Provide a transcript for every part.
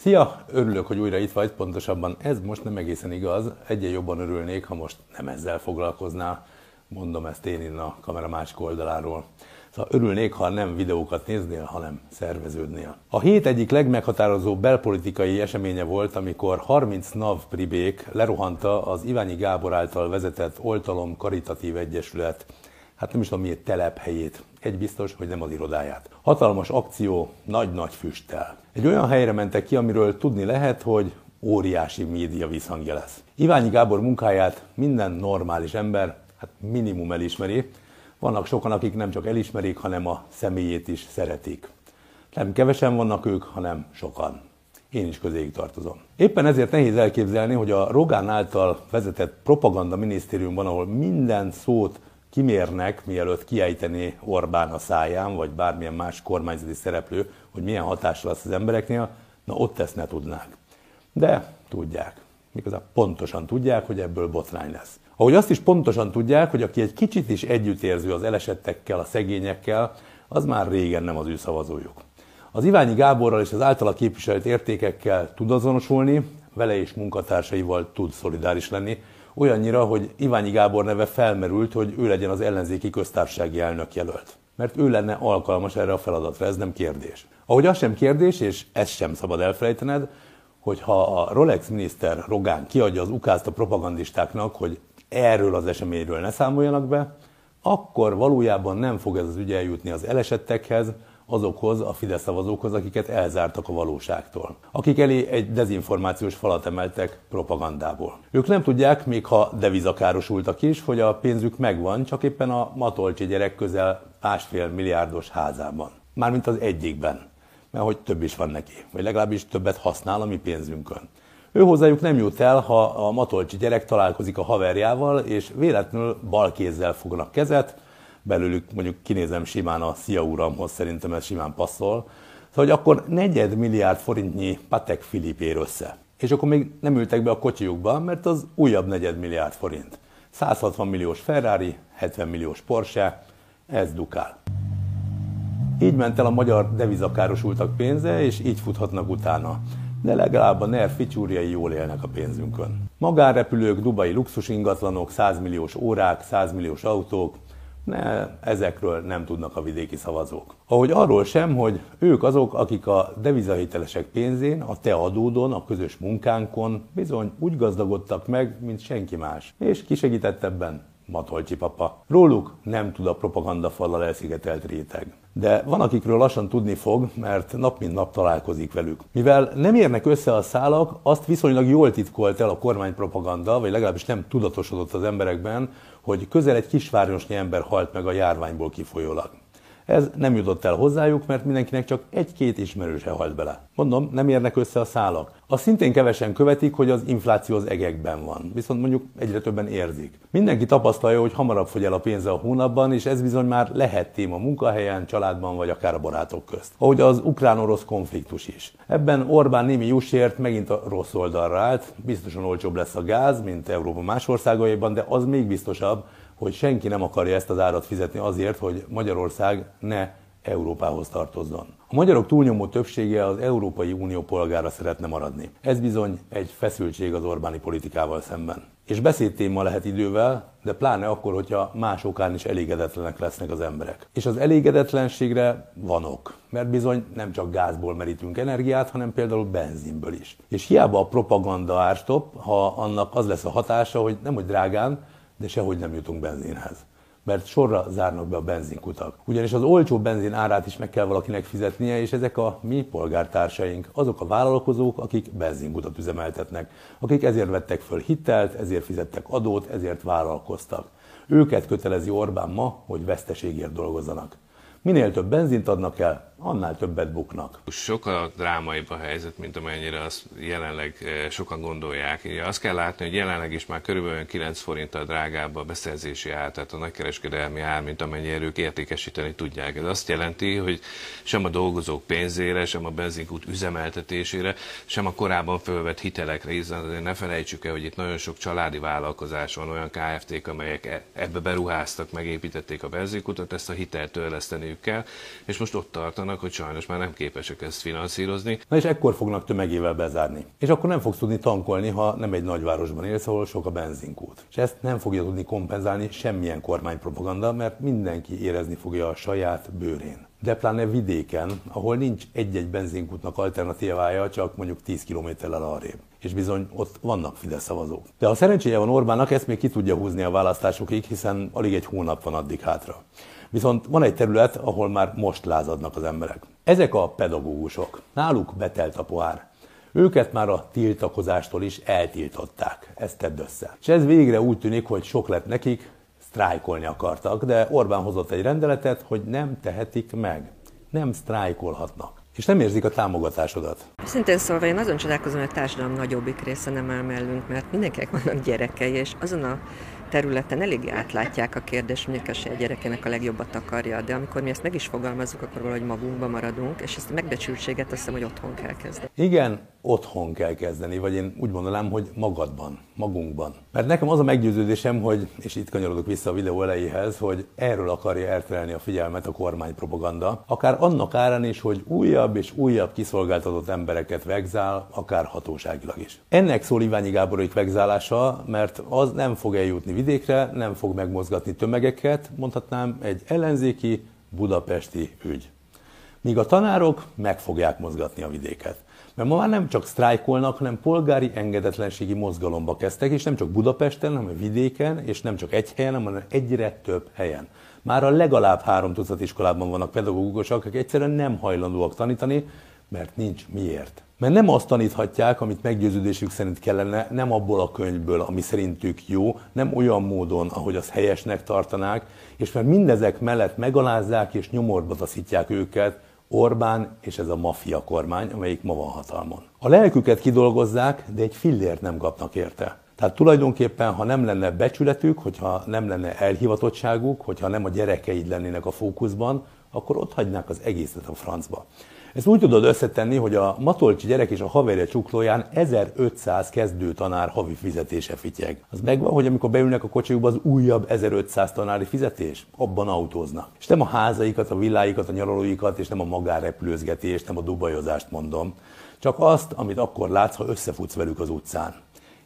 Szia! Örülök, hogy újra itt vagy, pontosabban ez most nem egészen igaz. Egyen jobban örülnék, ha most nem ezzel foglalkoznál. Mondom ezt én innen a kamera másik oldaláról. Szóval örülnék, ha nem videókat néznél, hanem szerveződnél. A hét egyik legmeghatározó belpolitikai eseménye volt, amikor 30 NAV pribék lerohanta az Iványi Gábor által vezetett Oltalom Karitatív Egyesület hát nem is tudom miért telephelyét, egy biztos, hogy nem az irodáját. Hatalmas akció, nagy-nagy füsttel. Egy olyan helyre mentek ki, amiről tudni lehet, hogy óriási média visszhangja lesz. Iványi Gábor munkáját minden normális ember, hát minimum elismeri. Vannak sokan, akik nem csak elismerik, hanem a személyét is szeretik. Nem kevesen vannak ők, hanem sokan. Én is közéjük tartozom. Éppen ezért nehéz elképzelni, hogy a Rogán által vezetett propaganda minisztériumban, ahol minden szót kimérnek, mielőtt kiejtené Orbán a száján, vagy bármilyen más kormányzati szereplő, hogy milyen hatása lesz az embereknél, na ott ezt ne tudnák. De tudják. Méghozzá pontosan tudják, hogy ebből botrány lesz. Ahogy azt is pontosan tudják, hogy aki egy kicsit is együttérző az elesettekkel, a szegényekkel, az már régen nem az ő szavazójuk. Az Iványi Gáborral és az általa képviselt értékekkel tud azonosulni, vele és munkatársaival tud szolidáris lenni, olyannyira, hogy Iványi Gábor neve felmerült, hogy ő legyen az ellenzéki köztársasági elnök jelölt. Mert ő lenne alkalmas erre a feladatra, ez nem kérdés. Ahogy az sem kérdés, és ezt sem szabad elfelejtened, hogy ha a Rolex miniszter Rogán kiadja az ukázt a propagandistáknak, hogy erről az eseményről ne számoljanak be, akkor valójában nem fog ez az ügy eljutni az elesettekhez, azokhoz a Fidesz szavazókhoz, akiket elzártak a valóságtól. Akik elé egy dezinformációs falat emeltek propagandából. Ők nem tudják, még ha devizakárosultak is, hogy a pénzük megvan, csak éppen a Matolcsi gyerek közel másfél milliárdos házában. Mármint az egyikben. Mert hogy több is van neki, vagy legalábbis többet használ a mi pénzünkön. Ő hozzájuk nem jut el, ha a Matolcsi gyerek találkozik a haverjával, és véletlenül bal kézzel fognak kezet, belőlük mondjuk kinézem simán a Szia uramhoz, szerintem ez simán passzol. Szóval, hogy akkor negyed milliárd forintnyi Patek Filip ér össze. És akkor még nem ültek be a kocsijukba, mert az újabb negyed milliárd forint. 160 milliós Ferrari, 70 milliós Porsche, ez dukál. Így ment el a magyar devizakárosultak pénze, és így futhatnak utána. De legalább a NER ficsúrjai jól élnek a pénzünkön. Magánrepülők, dubai luxus ingatlanok, 100 milliós órák, 100 milliós autók, ne, ezekről nem tudnak a vidéki szavazók. Ahogy arról sem, hogy ők azok, akik a devizahitelesek pénzén, a te adódon, a közös munkánkon bizony úgy gazdagodtak meg, mint senki más. És ki segített ebben? Matolcsi papa. Róluk nem tud a propaganda fallal elszigetelt réteg. De van, akikről lassan tudni fog, mert nap mint nap találkozik velük. Mivel nem érnek össze a szálak, azt viszonylag jól titkolt el a kormánypropaganda, vagy legalábbis nem tudatosodott az emberekben, hogy közel egy kisvárosnyi ember halt meg a járványból kifolyólag. Ez nem jutott el hozzájuk, mert mindenkinek csak egy-két ismerőse halt bele. Mondom, nem érnek össze a szálak. A szintén kevesen követik, hogy az infláció az egekben van, viszont mondjuk egyre többen érzik. Mindenki tapasztalja, hogy hamarabb fogy el a pénze a hónapban, és ez bizony már lehet téma munkahelyen, családban vagy akár a barátok közt. Ahogy az ukrán-orosz konfliktus is. Ebben Orbán némi jusért megint a rossz oldalra állt, biztosan olcsóbb lesz a gáz, mint Európa más országaiban, de az még biztosabb, hogy senki nem akarja ezt az árat fizetni azért, hogy Magyarország ne Európához tartozzon. A magyarok túlnyomó többsége az Európai Unió polgára szeretne maradni. Ez bizony egy feszültség az Orbáni politikával szemben. És beszédtéma lehet idővel, de pláne akkor, hogyha más okán is elégedetlenek lesznek az emberek. És az elégedetlenségre van ok, mert bizony nem csak gázból merítünk energiát, hanem például benzinből is. És hiába a propaganda árstop, ha annak az lesz a hatása, hogy nem hogy drágán, de sehogy nem jutunk benzinhez. Mert sorra zárnak be a benzinkutak. Ugyanis az olcsó benzin árát is meg kell valakinek fizetnie, és ezek a mi polgártársaink, azok a vállalkozók, akik benzinkutat üzemeltetnek, akik ezért vettek föl hitelt, ezért fizettek adót, ezért vállalkoztak. Őket kötelezi Orbán ma, hogy veszteségért dolgozzanak. Minél több benzint adnak el, annál többet buknak. Sokkal drámaibb a helyzet, mint amennyire azt jelenleg eh, sokan gondolják. Ugye azt kell látni, hogy jelenleg is már körülbelül 9 forinttal drágább a beszerzési ár, tehát a nagykereskedelmi ár, mint amennyire ők értékesíteni tudják. Ez azt jelenti, hogy sem a dolgozók pénzére, sem a benzinkút üzemeltetésére, sem a korábban fölvett hitelekre, hiszen azért ne felejtsük el, hogy itt nagyon sok családi vállalkozás van, olyan KFT-k, amelyek e- ebbe beruháztak, megépítették a benzinkutat, ezt a hitelt törleszteniük kell, és most ott tartanak, vannak, hogy sajnos már nem képesek ezt finanszírozni. Na és ekkor fognak tömegével bezárni. És akkor nem fogsz tudni tankolni, ha nem egy nagyvárosban élsz, ahol sok a benzinkút. És ezt nem fogja tudni kompenzálni semmilyen kormánypropaganda, mert mindenki érezni fogja a saját bőrén de pláne vidéken, ahol nincs egy-egy benzinkútnak alternatívája, csak mondjuk 10 kilométerrel arrébb. És bizony ott vannak Fidesz szavazók. De a szerencséje van Orbánnak, ezt még ki tudja húzni a választásokig, hiszen alig egy hónap van addig hátra. Viszont van egy terület, ahol már most lázadnak az emberek. Ezek a pedagógusok. Náluk betelt a pohár. Őket már a tiltakozástól is eltiltották. Ezt tedd össze. És ez végre úgy tűnik, hogy sok lett nekik, sztrájkolni akartak, de Orbán hozott egy rendeletet, hogy nem tehetik meg. Nem sztrájkolhatnak. És nem érzik a támogatásodat. Szintén szólva, én azon csodálkozom, hogy a társadalom nagyobbik része nem áll mellünk, mert mindenkinek vannak gyerekei, és azon a területen elég átlátják a kérdést, mondjuk a saját gyerekének a legjobbat akarja, de amikor mi ezt meg is fogalmazzuk, akkor valahogy magunkba maradunk, és ezt a megbecsültséget azt hiszem, hogy otthon kell kezdeni. Igen, otthon kell kezdeni, vagy én úgy mondanám, hogy magadban, magunkban. Mert nekem az a meggyőződésem, hogy, és itt kanyarodok vissza a videó elejéhez, hogy erről akarja elterelni a figyelmet a kormánypropaganda, akár annak árán is, hogy újabb és újabb kiszolgáltatott embereket vegzál, akár hatóságilag is. Ennek szól Iványi Gáborék vegzálása, mert az nem fog eljutni vidékre, nem fog megmozgatni tömegeket, mondhatnám egy ellenzéki budapesti ügy. Míg a tanárok meg fogják mozgatni a vidéket. Mert ma már nem csak sztrájkolnak, hanem polgári engedetlenségi mozgalomba kezdtek, és nem csak Budapesten, hanem vidéken, és nem csak egy helyen, hanem egyre több helyen. Már a legalább három tucat iskolában vannak pedagógusok, akik egyszerűen nem hajlandóak tanítani, mert nincs miért. Mert nem azt taníthatják, amit meggyőződésük szerint kellene, nem abból a könyvből, ami szerintük jó, nem olyan módon, ahogy az helyesnek tartanák, és mert mindezek mellett megalázzák és nyomorba taszítják őket, Orbán és ez a maffia kormány, amelyik ma van hatalmon. A lelküket kidolgozzák, de egy fillért nem kapnak érte. Tehát tulajdonképpen, ha nem lenne becsületük, hogyha nem lenne elhivatottságuk, hogyha nem a gyerekeid lennének a fókuszban, akkor ott hagynák az egészet a francba. Ezt úgy tudod összetenni, hogy a Matolcsi gyerek és a haverja csuklóján 1500 kezdő tanár havi fizetése fityeg. Az megvan, hogy amikor beülnek a kocsijukba az újabb 1500 tanári fizetés? Abban autóznak. És nem a házaikat, a villáikat, a nyaralóikat, és nem a magárepülőzgetést, nem a dubajozást mondom. Csak azt, amit akkor látsz, ha összefutsz velük az utcán.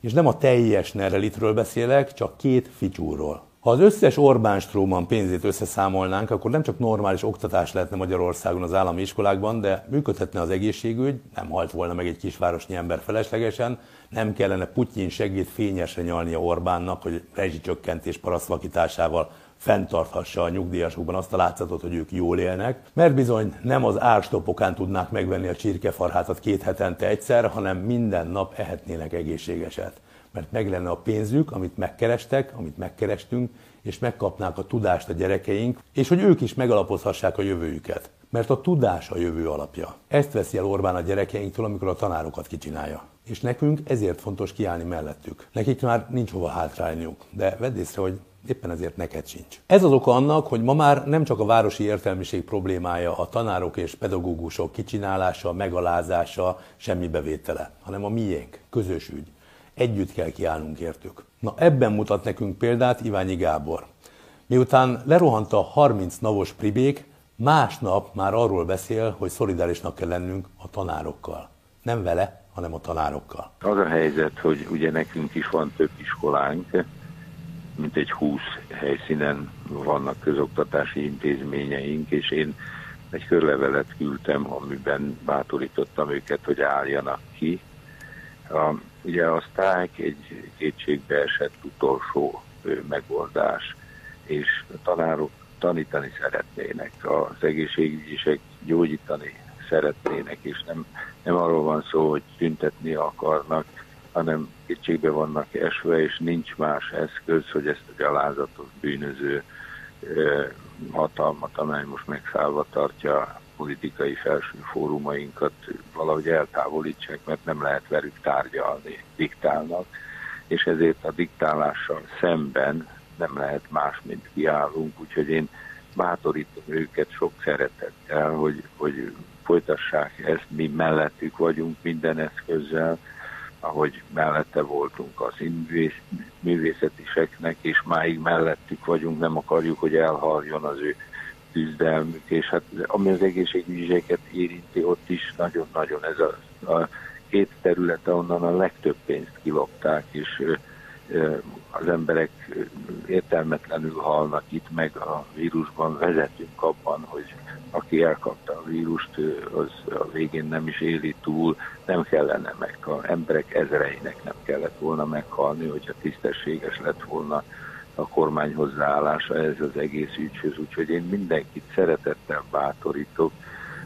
És nem a teljes nerelitről beszélek, csak két ficsúról. Ha az összes Orbán Stróman pénzét összeszámolnánk, akkor nem csak normális oktatás lehetne Magyarországon az állami iskolákban, de működhetne az egészségügy, nem halt volna meg egy kisvárosnyi ember feleslegesen, nem kellene Putyin segít fényesre nyalnia Orbánnak, hogy rezsicsökkentés parasztvakításával fenntarthassa a nyugdíjasokban azt a látszatot, hogy ők jól élnek, mert bizony nem az árstopokán tudnák megvenni a csirkefarhátat két hetente egyszer, hanem minden nap ehetnének egészségeset mert meg lenne a pénzük, amit megkerestek, amit megkerestünk, és megkapnák a tudást a gyerekeink, és hogy ők is megalapozhassák a jövőjüket. Mert a tudás a jövő alapja. Ezt veszi el Orbán a gyerekeinktől, amikor a tanárokat kicsinálja. És nekünk ezért fontos kiállni mellettük. Nekik már nincs hova hátrálniuk, de vedd észre, hogy éppen ezért neked sincs. Ez az oka annak, hogy ma már nem csak a városi értelmiség problémája a tanárok és pedagógusok kicsinálása, megalázása, semmi bevétele, hanem a miénk, közös ügy. Együtt kell kiállnunk értük. Na ebben mutat nekünk példát Iványi Gábor. Miután lerohant a 30 navos pribék, másnap már arról beszél, hogy szolidárisnak kell lennünk a tanárokkal. Nem vele, hanem a tanárokkal. Az a helyzet, hogy ugye nekünk is van több iskolánk, mint egy 20 helyszínen vannak közoktatási intézményeink, és én egy körlevelet küldtem, amiben bátorítottam őket, hogy álljanak ki. A Ugye a sztrájk egy kétségbe esett utolsó megoldás, és a tanárok tanítani szeretnének, az egészségügyisek gyógyítani szeretnének, és nem, nem arról van szó, hogy tüntetni akarnak, hanem kétségbe vannak esve, és nincs más eszköz, hogy ezt a gyalázatos bűnöző hatalmat, amely most megszállva tartja politikai felső fórumainkat valahogy eltávolítsák, mert nem lehet velük tárgyalni, diktálnak, és ezért a diktálással szemben nem lehet más, mint kiállunk, úgyhogy én bátorítom őket sok szeretettel, hogy, hogy folytassák ezt, mi mellettük vagyunk minden eszközzel, ahogy mellette voltunk az művészetiseknek, és máig mellettük vagyunk, nem akarjuk, hogy elhaljon az ő küzdelmük, és hát ami az egészségügyeket érinti, ott is nagyon-nagyon ez a, a két terület, onnan a legtöbb pénzt kilopták, és az emberek értelmetlenül halnak itt, meg a vírusban vezetünk abban, hogy aki elkapta a vírust, az a végén nem is éli túl, nem kellene meg. A emberek ezereinek nem kellett volna meghalni, hogyha tisztességes lett volna a kormány hozzáállása ez az egész ügyhöz. Úgyhogy én mindenkit szeretettel bátorítok,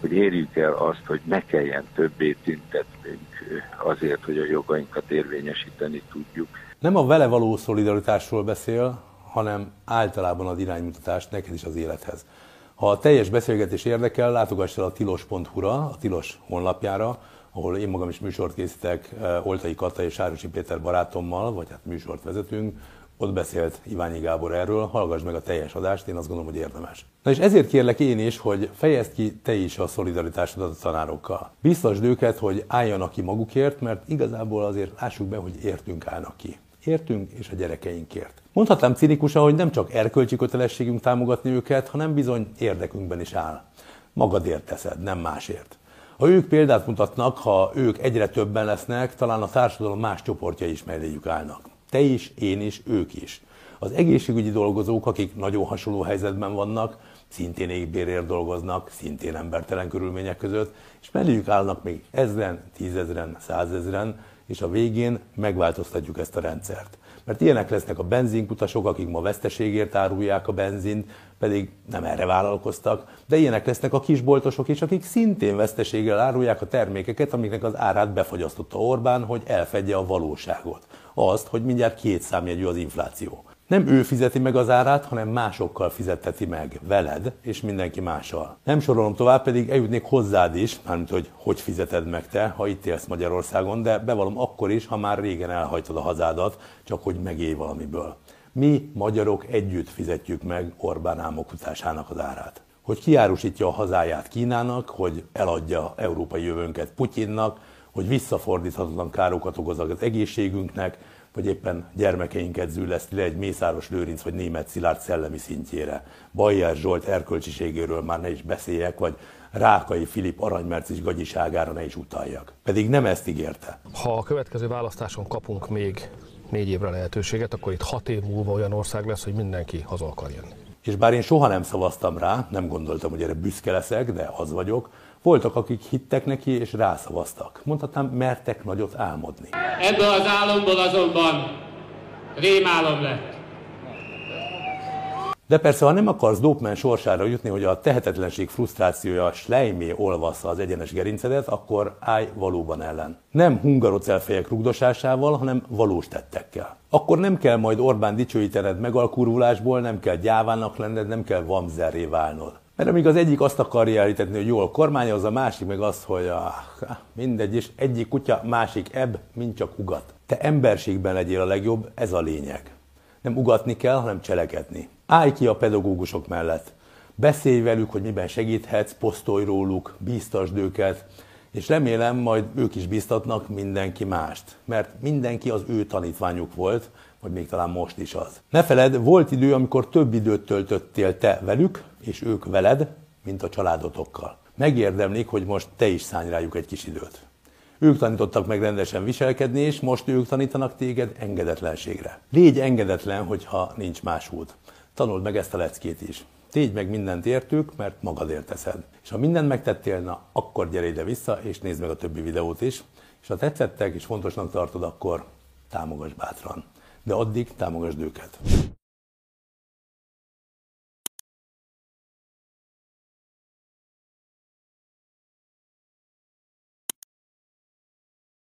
hogy érjük el azt, hogy ne kelljen többé tüntetnünk azért, hogy a jogainkat érvényesíteni tudjuk. Nem a vele való szolidaritásról beszél, hanem általában az iránymutatást neked is az élethez. Ha a teljes beszélgetés érdekel, látogass el a tilos.hu-ra, a Tilos honlapjára, ahol én magam is műsort készítek eh, Oltai Kata és Sárosi Péter barátommal, vagy hát műsort vezetünk, ott beszélt Iványi Gábor erről, hallgass meg a teljes adást, én azt gondolom, hogy érdemes. Na és ezért kérlek én is, hogy fejezd ki te is a szolidaritásodat a tanárokkal. Biztosd őket, hogy álljanak ki magukért, mert igazából azért lássuk be, hogy értünk állnak ki. Értünk és a gyerekeinkért. Mondhatnám cinikusan, hogy nem csak erkölcsi kötelességünk támogatni őket, hanem bizony érdekünkben is áll. Magadért teszed, nem másért. Ha ők példát mutatnak, ha ők egyre többen lesznek, talán a társadalom más csoportja is melléjük állnak. Te is, én is, ők is. Az egészségügyi dolgozók, akik nagyon hasonló helyzetben vannak, szintén égbérért dolgoznak, szintén embertelen körülmények között, és melléjük állnak még ezren, tízezren, százezren, és a végén megváltoztatjuk ezt a rendszert. Mert ilyenek lesznek a benzinkutasok, akik ma veszteségért árulják a benzint, pedig nem erre vállalkoztak, de ilyenek lesznek a kisboltosok is, akik szintén veszteséggel árulják a termékeket, amiknek az árát befagyasztotta Orbán, hogy elfedje a valóságot. Azt, hogy mindjárt két számjegyű az infláció. Nem ő fizeti meg az árát, hanem másokkal fizetteti meg, veled és mindenki mással. Nem sorolom tovább, pedig eljutnék hozzád is, mármint hogy hogy fizeted meg te, ha itt élsz Magyarországon, de bevallom akkor is, ha már régen elhajtad a hazádat, csak hogy megélj valamiből. Mi, magyarok együtt fizetjük meg Orbán álmokutásának az árát. Hogy kiárusítja a hazáját Kínának, hogy eladja európai jövőnket Putyinnak, hogy visszafordíthatatlan károkat okoz az egészségünknek, vagy éppen gyermekeinket zűleszti le egy Mészáros Lőrinc vagy német Szilárd szellemi szintjére. Bajer Zsolt erkölcsiségéről már ne is beszéljek, vagy Rákai Filip aranymercis gagyiságára ne is utaljak. Pedig nem ezt ígérte. Ha a következő választáson kapunk még négy évre lehetőséget, akkor itt hat év múlva olyan ország lesz, hogy mindenki haza akar jönni. És bár én soha nem szavaztam rá, nem gondoltam, hogy erre büszke leszek, de az vagyok, voltak, akik hittek neki és rászavaztak. Mondhatnám, mertek nagyot álmodni. Ebből az álomból azonban rémálom lett. De persze, ha nem akarsz Dopman sorsára jutni, hogy a tehetetlenség frusztrációja slejmé olvassza az egyenes gerincedet, akkor állj valóban ellen. Nem hungarocelfejek rugdosásával, hanem valós tettekkel. Akkor nem kell majd Orbán dicsőítened megalkurvulásból, nem kell gyávának lenned, nem kell vamzerré válnod. Mert amíg az egyik azt akarja elítetni, hogy jól kormányoz, a másik meg azt, hogy ah, mindegy, és egyik kutya, másik ebb, mint csak ugat. Te emberségben legyél a legjobb, ez a lényeg. Nem ugatni kell, hanem cselekedni. Állj ki a pedagógusok mellett. Beszélj velük, hogy miben segíthetsz, posztolj róluk, bíztasd őket, és remélem majd ők is bíztatnak mindenki mást, mert mindenki az ő tanítványuk volt, vagy még talán most is az. Ne feled, volt idő, amikor több időt töltöttél te velük, és ők veled, mint a családotokkal. Megérdemlik, hogy most te is szállj rájuk egy kis időt. Ők tanítottak meg rendesen viselkedni, és most ők tanítanak téged engedetlenségre. Légy engedetlen, hogyha nincs más út. Tanuld meg ezt a leckét is. Tégy meg mindent értük, mert magadért teszed. És ha mindent megtettél, na, akkor gyere ide vissza, és nézd meg a többi videót is. És ha tetszettek, és fontosnak tartod, akkor támogass bátran. De addig támogasd őket.